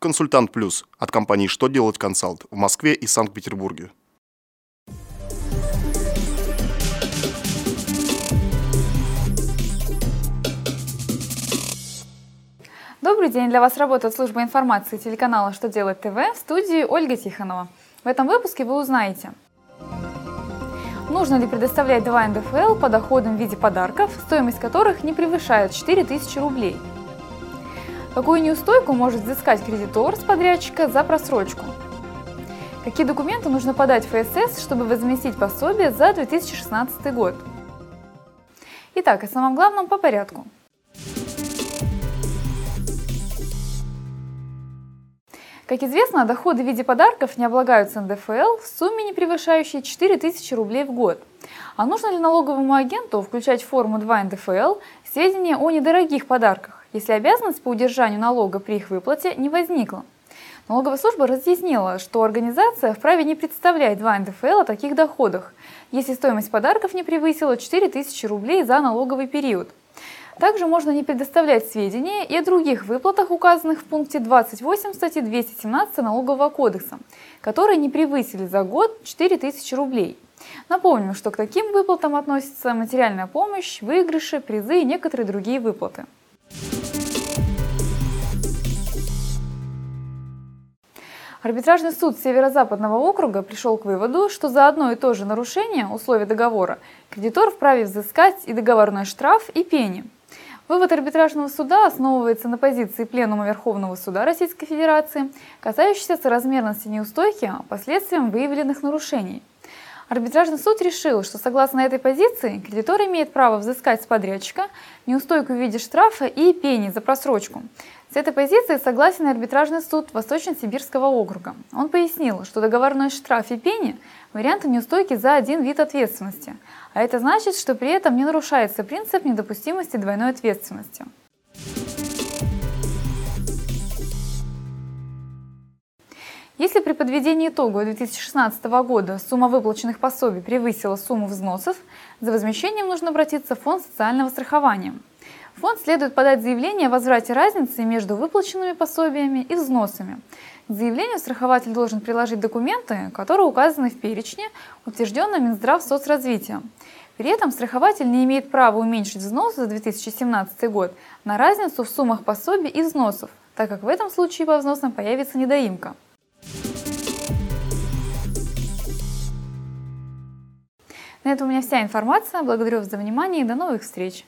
Консультант Плюс от компании «Что делать консалт» в Москве и Санкт-Петербурге. Добрый день! Для вас работает служба информации телеканала «Что делать ТВ» в студии Ольга Тихонова. В этом выпуске вы узнаете, нужно ли предоставлять 2 НДФЛ по доходам в виде подарков, стоимость которых не превышает 4000 рублей. Какую неустойку может взыскать кредитор с подрядчика за просрочку? Какие документы нужно подать в ФСС, чтобы возместить пособие за 2016 год? Итак, о самом главном по порядку – Как известно, доходы в виде подарков не облагаются НДФЛ в сумме, не превышающей 4000 рублей в год. А нужно ли налоговому агенту включать в форму 2 НДФЛ сведения о недорогих подарках, если обязанность по удержанию налога при их выплате не возникла? Налоговая служба разъяснила, что организация вправе не представлять 2 НДФЛ о таких доходах, если стоимость подарков не превысила 4000 рублей за налоговый период. Также можно не предоставлять сведения и о других выплатах, указанных в пункте 28 статьи 217 Налогового кодекса, которые не превысили за год 4000 рублей. Напомним, что к таким выплатам относятся материальная помощь, выигрыши, призы и некоторые другие выплаты. Арбитражный суд Северо-Западного округа пришел к выводу, что за одно и то же нарушение условий договора кредитор вправе взыскать и договорной штраф, и пени – Вывод арбитражного суда основывается на позиции Пленума Верховного Суда Российской Федерации, касающейся соразмерности неустойки последствиям выявленных нарушений. Арбитражный суд решил, что согласно этой позиции кредитор имеет право взыскать с подрядчика неустойку в виде штрафа и пени за просрочку. С этой позицией согласен арбитражный суд Восточно-Сибирского округа. Он пояснил, что договорной штраф и пени – варианты неустойки за один вид ответственности, а это значит, что при этом не нарушается принцип недопустимости двойной ответственности. Если при подведении итога 2016 года сумма выплаченных пособий превысила сумму взносов, за возмещением нужно обратиться в фонд социального страхования. Фонд следует подать заявление о возврате разницы между выплаченными пособиями и взносами. К заявлению страхователь должен приложить документы, которые указаны в перечне, утвержденном Минздрав соцразвитием. При этом страхователь не имеет права уменьшить взнос за 2017 год на разницу в суммах пособий и взносов, так как в этом случае по взносам появится недоимка. На этом у меня вся информация. Благодарю вас за внимание и до новых встреч!